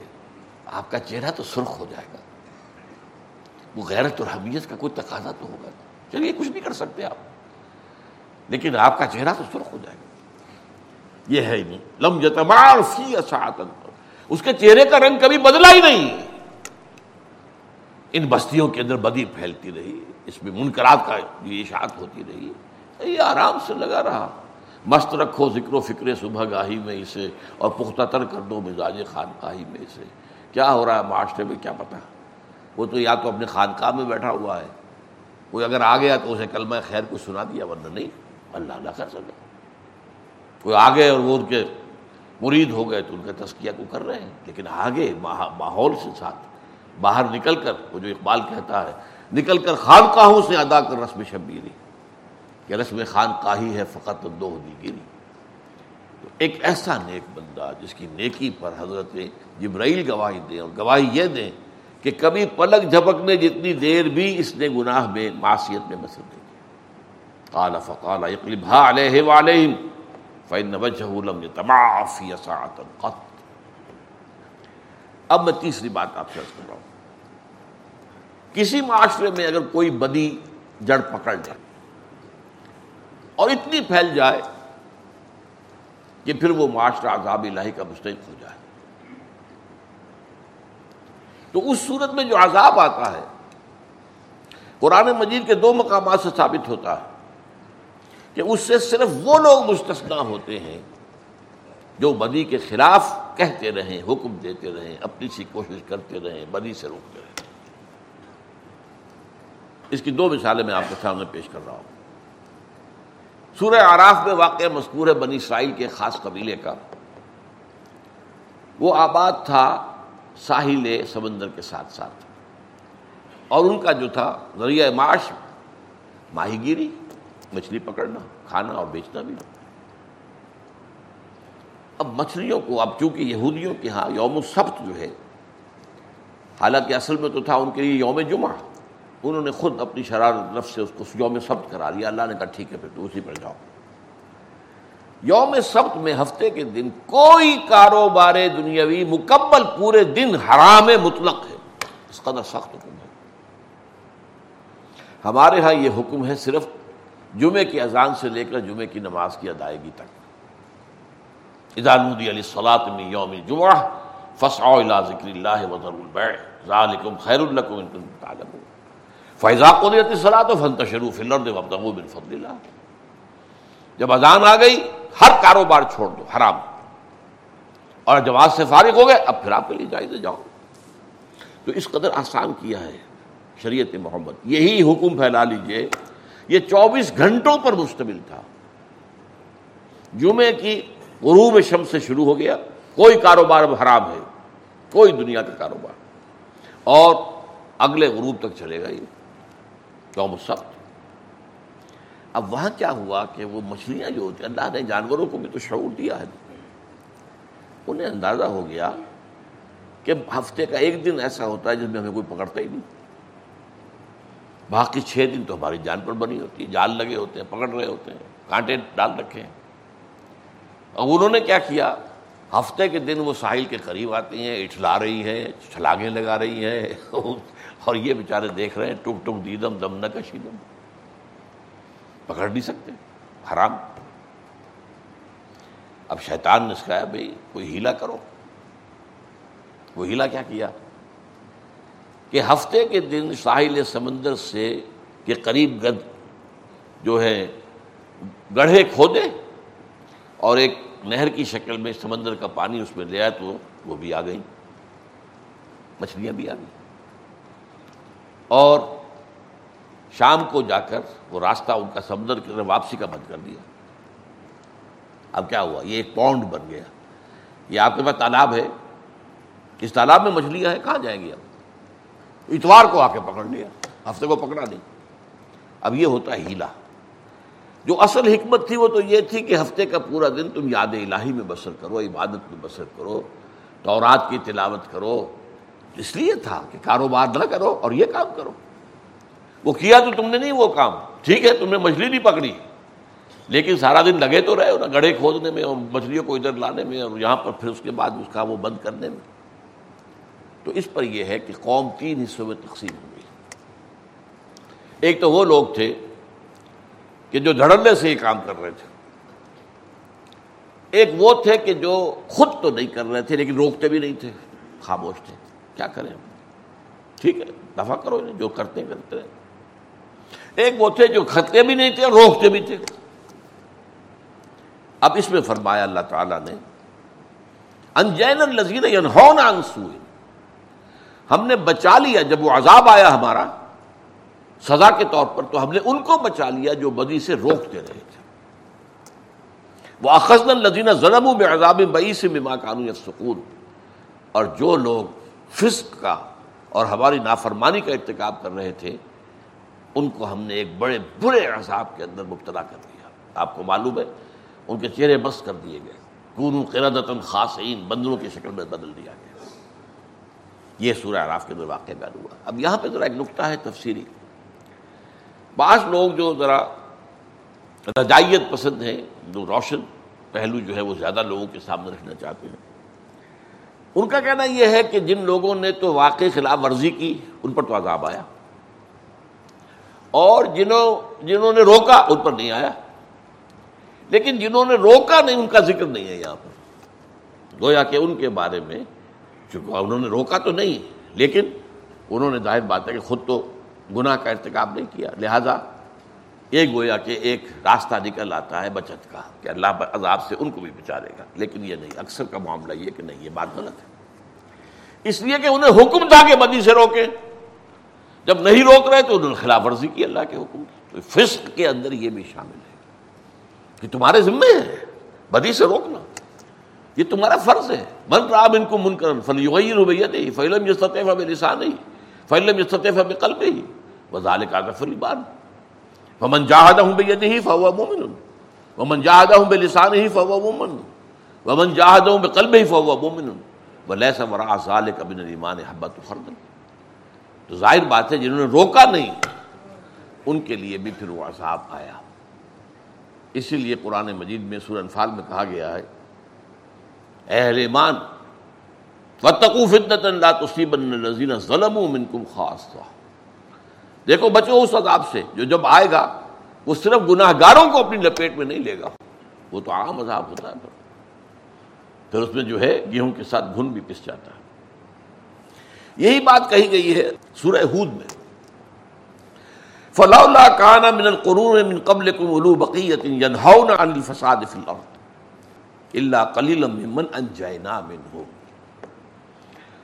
آپ کا چہرہ تو سرخ ہو جائے گا۔ وہ غیرت اور حمیت کا کوئی تقاضا تو ہوگا۔ چلیے، کچھ نہیں کر سکتے آپ۔ لیکن آپ کا چہرہ تو سرخ ہو جائے گا۔ یہ ہے نہیں۔ لم جتبار فی اساطن اس کے چہرے کا رنگ کبھی بدلا ہی نہیں۔ ان بستیوں کے اندر بدی پھیلتی رہی۔ اس میں منکرات کا یہ اشاعت ہوتی رہی۔ یہ آرام سے لگا رہا۔ مست رکھو ذکر و فکر صبح گاہی میں اسے اور پختہ تر کر دو مزاج خانقاہی میں اسے۔ کیا ہو رہا ہے معاشرے میں؟ کیا پتا وہ تو یا تو اپنے خانقاہ میں بیٹھا ہوا ہے۔ کوئی اگر آ گیا تو اسے کلمہ خیر کو سنا دیا، ورنہ نہیں۔ اللہ نہ کر سکے۔ کوئی آگے اور وہ ان کے مرید ہو گئے تو ان کا تسکیہ کو کر رہے ہیں۔ لیکن آگے ماحول سے ساتھ باہر نکل کر وہ جو اقبال کہتا ہے، نکل کر خانقاہوں سے ادا کر رسم شبیری۔ کہ رسم خانقاہی ہے فقط دو دیگری تو ایک ایسا نیک بندہ جس کی نیکی پر حضرت جبرائیل گواہی دیں اور گواہی یہ دیں کہ کبھی پلک جھپکنے جتنی دیر بھی اس نے گناہ میں معاشیت میں مسل نہیں قال فقال اقلبها علیہ وعلیہم فإن وجهه لم يتمع في ساعة قط۔ اب میں تیسری بات آپ سے کر رہا ہوں۔ کسی معاشرے میں اگر کوئی بدی جڑ پکڑ جائے اور اتنی پھیل جائے کہ پھر وہ معاشرہ عذاب الہی کا مستحق ہو جائے۔ تو اس صورت میں جو عذاب آتا ہے، قرآن مجید کے دو مقامات سے ثابت ہوتا ہے کہ اس سے صرف وہ لوگ مستثنا ہوتے ہیں جو بدی کے خلاف کہتے رہیں، حکم دیتے رہیں، اپنی سی کوشش کرتے رہیں بدی سے روکتے رہیں۔ اس کی دو مثالیں میں آپ کے سامنے پیش کر رہا ہوں۔ سورہ آراف میں واقع مذکور ہے بنی اسرائیل کے خاص قبیلے کا۔ وہ آباد تھا ساحل سمندر کے ساتھ ساتھ۔ اور ان کا جو تھا ذریعہ معاش، ماہی گیری، مچھلی پکڑنا، کھانا اور بیچنا بھی۔ اب مچھلیوں کو، اب چونکہ یہودیوں کے ہاں یوم سبت جو ہے، حالانکہ اصل میں تو تھا ان کے لیے یوم جمعہ۔ انہوں نے خود اپنی شرارت نفس سے اس کو یوم سبت کرا لیا۔ اللہ نے کہا، ٹھیک ہے، پھر تو اسی پر جاؤ۔ یوم سبت میں ہفتے کے دن کوئی کاروبار دنیاوی مکمل پورے دن حرام مطلق ہے۔ اس قدر سخت حکم ہے۔ ہمارے ہاں یہ حکم ہے صرف جمعے کی اذان سے لے کر جمعے کی نماز کی ادائیگی تک۔ ادانودی علی سلاط میں یوم جمعہ فسع ذکر اللہ وزر البیع۔ ذالکم خیر الکم ان کنتم تعلمون۔ فیضا قدرت صلاح و فن تشروف وابتغوا فضل اللہ جب اذان آ گئی، ہر کاروبار چھوڑ دو، حرام۔ اور جماعت سے فارغ ہو گئے، اب پھر آپ کے لیے جائزے جاؤ۔ تو اس قدر آسان کیا ہے شریعت محمد۔ یہی حکم پھیلا لیجیے۔ یہ چوبیس گھنٹوں پر مشتمل تھا۔ جمعے کی غروب شم سے شروع ہو گیا۔ کوئی کاروبار اب حرام ہے۔ کوئی دنیا کا کاروبار۔ اور اگلے غروب تک چلے گا یہ۔ یوم سخت۔ اب وہاں کیا ہوا کہ وہ مچھلیاں جو ہوتی اللہ نے جانوروں کو بھی تو شعور دیا ہے۔ انہیں اندازہ ہو گیا کہ ہفتے کا ایک دن ایسا ہوتا ہے جس میں ہمیں کوئی پکڑتا ہی نہیں۔ باقی چھ دن تو ہماری جان پر بنی ہوتی ہے، جال لگے ہوتے ہیں، پکڑ رہے ہوتے ہیں، کانٹے ڈال رکھے ہیں۔ اور انہوں نے کیا کیا؟ ہفتے کے دن وہ ساحل کے قریب آتی ہیں، اٹھلا رہی ہیں، چھلاگیں لگا رہی ہیں، اور یہ بیچارے دیکھ رہے ہیں ٹک ٹک دیدم، دم نہ کشیدم پکڑ نہیں سکتے، حرام۔ اب شیطان نے سکھایا بھائی کوئی ہیلا کرو۔ وہ ہیلا کیا کیا؟ کہ ہفتے کے دن ساحل سمندر سے کے قریب گد جو ہے، گڑھے کھودے اور ایک نہر کی شکل میں سمندر کا پانی اس میں لیا تو وہ بھی آ گئی۔ مچھلیاں بھی آ گئی۔ اور شام کو جا کر وہ راستہ ان کا سمندر کی واپسی کا بند کر دیا۔ اب کیا ہوا؟ یہ ایک پونڈ بن گیا۔ یہ آپ کے پاس تالاب ہے۔ اس تالاب میں مچھلیاں ہیں، کہاں جائیں گی اب؟ اتوار کو آ کے پکڑ لیا۔ ہفتے کو پکڑا نہیں۔ اب یہ ہوتا ہے ہیلا۔ جو اصل حکمت تھی وہ تو یہ تھی کہ ہفتے کا پورا دن تم یاد الہی میں بسر کرو، عبادت میں بسر کرو، تورات کی تلاوت کرو۔ اس لیے تھا کہ کاروبار نہ کرو اور یہ کام کرو۔ وہ کیا تو تم نے نہیں وہ کام؟ ٹھیک ہے، تم نے مچھلی نہیں پکڑی، لیکن سارا دن لگے تو رہے نا، گڑھے کھودنے میں اور مچھلیوں کو ادھر لانے میں اور یہاں پر پھر اس کے بعد اس کا وہ بند کرنے میں۔ تو اس پر یہ ہے کہ قوم تین حصوں میں تقسیم ہو گئی۔ ایک تو وہ لوگ تھے کہ جو دھڑلے سے یہ کام کر رہے تھے۔ ایک وہ تھے کہ جو خود تو نہیں کر رہے تھے، لیکن روکتے بھی نہیں تھے، خاموش تھے۔ کیا کریں ٹھیک ہے دفاع کرو جو کرتے کرتے ایک وہ تھے جو کرتے بھی نہیں تھے روکتے بھی تھے۔ اب اس میں فرمایا اللہ تعالی نے، انجین الزین ہم نے بچا لیا جب وہ عذاب آیا ہمارا۔ سزا کے طور پر تو ہم نے ان کو بچا لیا جو بدی سے روکتے رہے تھے۔ وہ اخذ الزین ظلم میں عذاب بئی سے مما قانون سکون اور جو لوگ فسق کا اور ہماری نافرمانی کا ارتکاب کر رہے تھے، ان کو ہم نے ایک بڑے برے عذاب کے اندر مبتلا کر دیا۔ آپ کو معلوم ہے، ان کے چہرے بس کر دیے گئے۔ کون قردتن خاصین بندروں کی شکل میں بدل دیا گیا۔ یہ سورہ عراف کے اندر واقع بیان ہوا۔ اب یہاں پہ ذرا ایک نقطہ ہے تفسیری۔ بعض لوگ جو ذرا رجائیت پسند ہیں، جو روشن پہلو جو ہے وہ زیادہ لوگوں کے سامنے رکھنا چاہتے ہیں۔ ان کا کہنا یہ ہے کہ جن لوگوں نے تو واقع خلاف ورزی کی، ان پر تو عذاب آیا۔ اور جنہوں جنہوں نے روکا، ان پر نہیں آیا۔ لیکن جنہوں نے روکا نہیں، ان کا ذکر نہیں ہے یہاں پر۔ گویا کہ ان کے بارے میں چونکہ انہوں نے روکا تو نہیں، لیکن انہوں نے ظاہر بات ہے کہ خود تو گناہ کا ارتکاب نہیں کیا۔ لہذا ایک گویا کہ ایک راستہ نکل آتا ہے بچت کا کہ اللہ عذاب سے ان کو بھی بچارے گا۔ لیکن یہ نہیں، اکثر کا معاملہ یہ کہ نہیں، یہ بات غلط ہے۔ اس لیے کہ انہیں حکم تھا کہ بدی سے روکے جب نہیں روک رہے تو انہوں نے خلاف ورزی کی اللہ کے حکم کی۔ تو فسق کے اندر یہ بھی شامل ہے کہ تمہارے ذمے ہے بدی سے روکنا۔ یہ تمہارا فرض ہے۔ من رام ان کو من کر فلیغیر رویت فیلم یہ سطح میں لسان فیلم یہ سطح میں قلب ہی وزال کا فلی بان ومن جاہدہ ہوں بید ہی فہو مومن ومن جاہدہ ہوں بے لسان ہی فہو مومن ومن جاہدہ ہوں بے قلب ہی فہو مومن ولیسا ورا ذالک بن ایمان حبت خردن تو ظاہر بات ہے جنہوں نے روکا نہیں، ان کے لیے بھی پھر وہ عذاب آیا۔ اسی لیے قرآن مجید میں سور انفال میں کہا گیا ہے، اہل ایمان فتقو فطنت اللہ تصیبن الذین ظلموا منکم خاصا دیکھو بچو اس عذاب سے جو جب آئے گا، وہ صرف گناہ گاروں کو اپنی لپیٹ میں نہیں لے گا۔ وہ تو عام عذاب ہوتا ہے۔ پر. پھر اس میں جو ہے، گیہوں کے ساتھ گھن بھی پس جاتا ہے۔ یہی بات کہی گئی ہے سورہ ہود میں۔ فلا اللہ کانا من القرون من قبل کم بقیت ینہون عن الفساد فی الارض الا قلیلا ممن انجینا منہم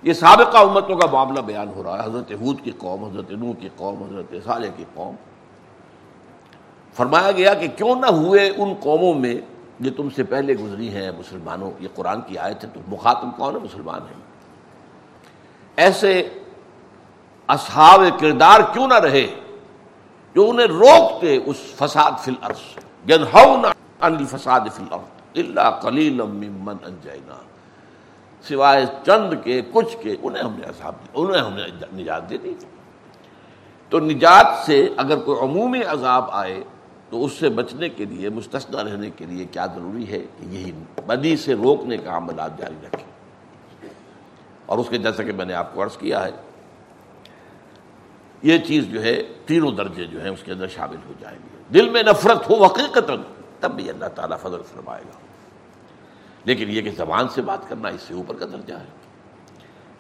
یہ سابقہ امتوں کا معاملہ بیان ہو رہا ہے۔ حضرت حود کی قوم، حضرت نوح کی قوم، حضرت صالح کی قوم۔ فرمایا گیا کہ کیوں نہ ہوئے ان قوموں میں جو تم سے پہلے گزری ہیں، مسلمانوں، یہ قرآن کی آیت ہے، تو مخاطب کون ہے؟ مسلمان ہیں۔ ایسے اصحاب کردار کیوں نہ رہے جو انہیں روکتے اس فساد فی الارض ینہون عن الفساد فی الارض۔ الا قلیلا ممن انجینا سوائے چند کے، کچھ کے، انہیں ہم نے عذاب انہیں ہم نے نجات دے دی۔ تو نجات سے اگر کوئی عمومی عذاب آئے، تو اس سے بچنے کے لیے مستثنا رہنے کے لیے کیا ضروری ہے؟ کہ یہی بدی سے روکنے کا عملات جاری رکھیں۔ اور اس کے جیسا کہ میں نے آپ کو عرض کیا ہے، یہ چیز جو ہے، تینوں درجے جو ہیں، اس کے اندر شامل ہو جائیں گے۔ دل میں نفرت ہو حقیقت تب بھی اللہ تعالیٰ فضل فرمائے گا۔ لیکن یہ کہ زبان سے بات کرنا اس سے اوپر کا درجہ ہے۔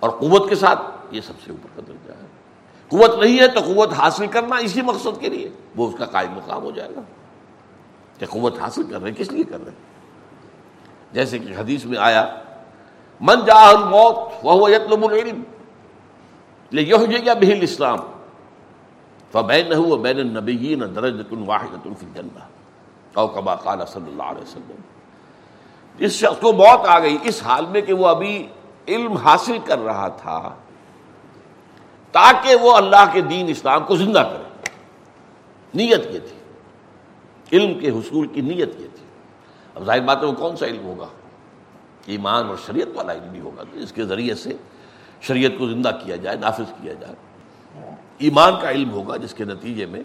اور قوت کے ساتھ یہ سب سے اوپر کا درجہ ہے۔ قوت نہیں ہے تو قوت حاصل کرنا اسی مقصد کے لیے۔ وہ اس کا قائم مقام ہو جائے گا۔ کہ قوت حاصل کر رہے ہیں، کس لیے کر رہے ہیں؟ جیسے کہ حدیث میں آیا، من الموت وہ یتلب العلم یہ بہل اسلام فبین ہو بین النبیین درجت واحد فی الجنہ او کما قال صلی اللہ علیہ وسلم۔ اس شخص کو موت آ گئی۔ اس حال میں کہ وہ ابھی علم حاصل کر رہا تھا تاکہ وہ اللہ کے دین اسلام کو زندہ کرے۔ نیت یہ تھی۔ علم کے حصول کی نیت یہ تھی۔ اب ظاہر بات ہے وہ کون سا علم ہوگا؟ ایمان اور شریعت والا علم بھی ہوگا۔ اس کے ذریعے سے شریعت کو زندہ کیا جائے، نافذ کیا جائے۔ ایمان کا علم ہوگا جس کے نتیجے میں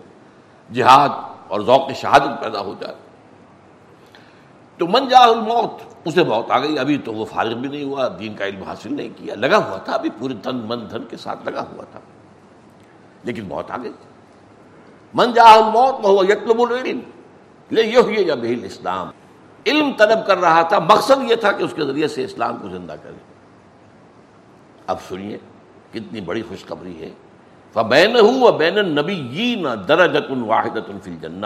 جہاد اور ذوق شہادت پیدا ہو جائے۔ تو من جا الموت، اسے موت آ گئی۔ ابھی تو وہ فارغ بھی نہیں ہوا، دین کا علم حاصل نہیں کیا۔ لگا ہوا تھا، ابھی پورے تن من دھن کے ساتھ لگا ہوا تھا۔ لیکن موت آ گئی۔ من جا الموت وہ یکلب العلم۔ لے یہ جب اسلام علم طلب کر رہا تھا۔ مقصد یہ تھا کہ اس کے ذریعے سے اسلام کو زندہ کرے۔ اب سنیے، کتنی بڑی خوشخبری ہے۔ فبین ہوں بین النبی درجت واحد فی الجنہ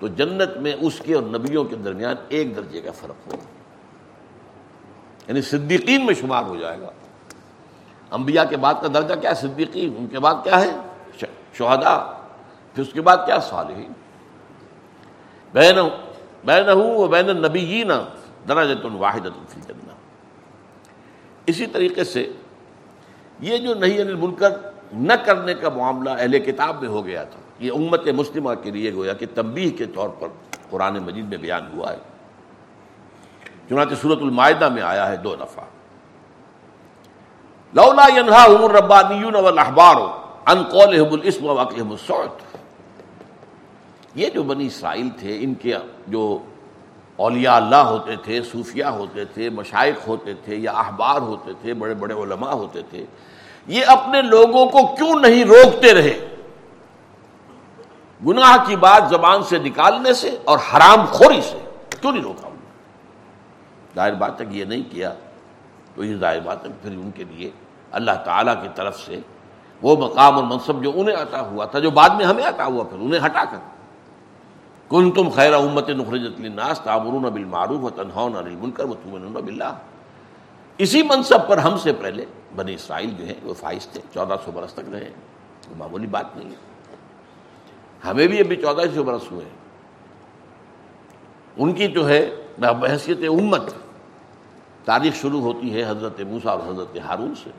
تو جنت میں اس کے اور نبیوں کے درمیان ایک درجے کا فرق ہوگا۔ یعنی صدیقین میں شمار ہو جائے گا۔ انبیاء کے بعد کا درجہ کیا ہے؟ صدیقین۔ ان کے بعد کیا ہے؟ شہدا پھر اس کے بعد کیا؟ صالحین۔ بین بین و بین النبیین درجت واحد فی الجنہ۔ اسی طریقے سے یہ جو نہیں انل نہ کرنے کا معاملہ اہل کتاب میں ہو گیا تھا۔ یہ امت مسلمہ کے لیے گویا کہ تنبیہ کے طور پر قرآن مجید میں بیان ہوا ہے۔ چنانچہ صورت المائدہ میں آیا ہے دو دفعہ لولا الربانیون والاحبار عن قولهم الاسم واقعهم الصوت یہ جو بنی اسرائیل تھے، ان کے جو اولیاء اللہ ہوتے تھے صوفیہ ہوتے تھے، مشائق ہوتے تھے یا احبار ہوتے تھے، بڑے بڑے علماء ہوتے تھے، یہ اپنے لوگوں کو کیوں نہیں روکتے رہے؟ گناہ کی بات زبان سے نکالنے سے اور حرام خوری سے کیوں نہیں روکا ظاہر بات ہے کہ یہ نہیں کیا، تو یہ ظاہر بات ہے پھر ان کے لیے اللہ تعالیٰ کی طرف سے وہ مقام اور منصب جو انہیں عطا ہوا تھا، جو بعد میں ہمیں عطا ہوا پھر انہیں ہٹا کر۔ کن تم خیر امت نخرجت الناس تعمرون بالمعروف و تنہون عن المنکر وتؤمنون باللہ۔ اسی منصب پر ہم سے پہلے بنی اسرائیل جو ہیں، وہ فائز تھے، چودہ سو برس تک رہے۔ معمولی بات نہیں ہے۔ ہمیں بھی ابھی چودہ سو برس ہوئے ان کی جو ہے بحثیت امت، تاریخ شروع ہوتی ہے حضرت موسا اور حضرت ہارون سے،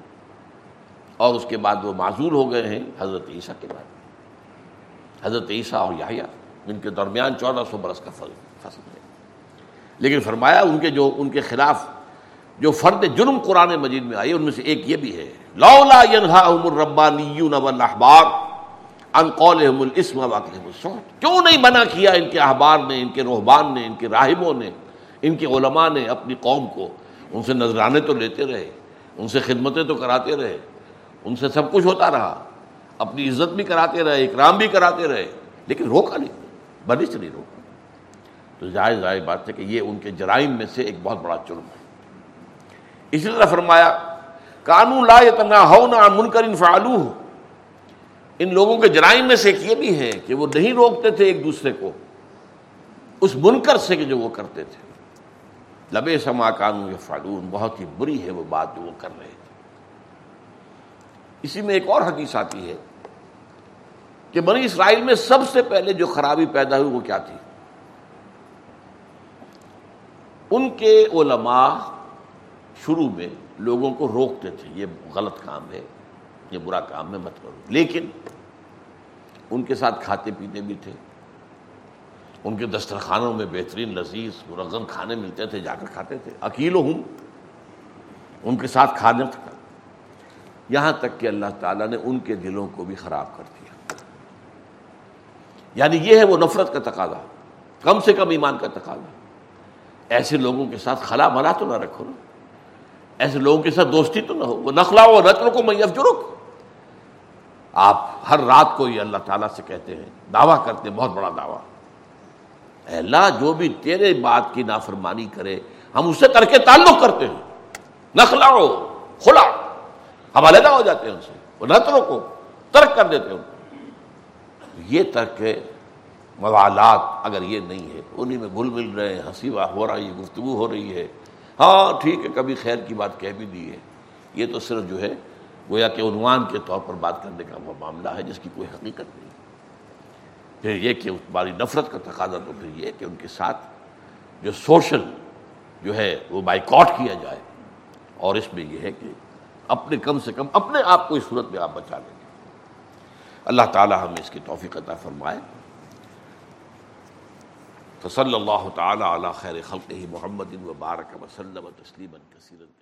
اور اس کے بعد وہ معذور ہو گئے ہیں حضرت عیسیٰ کے بعد۔ حضرت عیسیٰ اور یاہیا ان کے درمیان چودہ سو برس کا فصل ہے۔ لیکن فرمایا ان کے جو، ان کے خلاف جو فرد جرم قرآن مجید میں آئی ان میں سے ایک یہ بھی ہے، لولا الربانیون والاحبار ان قولهم الاسم واقعهم الصوت کیوں نہیں منع کیا ان کے احبار نے، ان کے روحبان نے، ان کے راہبوں نے، ان کے علماء نے اپنی قوم کو؟ ان سے نذرانے تو لیتے رہے، ان سے خدمتیں تو کراتے رہے، ان سے سب کچھ ہوتا رہا، اپنی عزت بھی کراتے رہے، اکرام بھی کراتے رہے، لیکن روکا نہیں بنش نہیں روکا۔ تو ظاہر ظاہر بات ہے کہ یہ ان کے جرائم میں سے ایک بہت بڑا جرم ہے۔ اسی طرح فرمایا، کانو لا تنا ہو نہ منکر انفعالو ان لوگوں کے جرائم میں سے ایک یہ بھی ہے کہ وہ نہیں روکتے تھے ایک دوسرے کو، اس منکر سے کہ جو وہ کرتے تھے۔ لبے سما کانو یا فالون بہت ہی بری ہے وہ بات جو وہ کر رہے تھے۔ اسی میں ایک اور حدیث آتی ہے کہ بنی اسرائیل میں سب سے پہلے جو خرابی پیدا ہوئی وہ کیا تھی؟ ان کے علماء شروع میں لوگوں کو روکتے تھے، یہ غلط کام ہے۔ یہ برا کام ہے مت کرو۔ لیکن ان کے ساتھ کھاتے پیتے بھی تھے۔ ان کے دسترخوانوں میں بہترین لذیذ مرغن کھانے ملتے تھے، جا کر کھاتے تھے۔ اکیل ہوں، ان کے ساتھ کھانے تھا یہاں تک کہ اللہ تعالیٰ نے ان کے دلوں کو بھی خراب کر دیا۔ یعنی یہ ہے وہ نفرت کا تقاضا، کم سے کم ایمان کا تقاضا۔ ایسے لوگوں کے ساتھ خلا ملا تو نہ رکھو نا۔ ایسے لوگوں کے ساتھ دوستی تو نہ ہو۔ وہ نخلا و رتن کو میف جرک آپ ہر رات کو یہ اللہ تعالیٰ سے کہتے ہیں، دعویٰ کرتے ہیں، بہت بڑا دعویٰ۔ اللہ، جو بھی تیرے بات کی نافرمانی کرے، ہم اس سے ترک تعلق کرتے ہیں۔ نخلا ہو کھلا۔ ہم علیحدہ ہو جاتے ہیں ان سے۔ وہ نتروں کو ترک کر دیتے ہیں یہ ترک موالات اگر یہ نہیں ہے انہیں میں گل مل رہے ہیں، ہنسی ہو رہی ہے، گفتگو ہو رہی ہے۔ ہاں ٹھیک ہے، کبھی خیر کی بات کہہ بھی دی ہے یہ تو صرف جو ہے گویا کہ عنوان کے طور پر بات کرنے کا وہ معاملہ ہے جس کی کوئی حقیقت نہیں۔ پھر یہ کہ تمہاری نفرت کا تقاضا تو پھر یہ کہ ان کے ساتھ جو سوشل جو ہے وہ بائیکاٹ کیا جائے۔ اور اس میں یہ ہے کہ اپنے کم سے کم اپنے آپ کو اس صورت میں آپ بچا لیں۔ گے اللہ تعالی ہمیں اس کی توفیق عطا فرمائے۔ فصلی اللہ تعالی علی خیر خلقہ محمد و بارک وسلم تسلیما کثیرا۔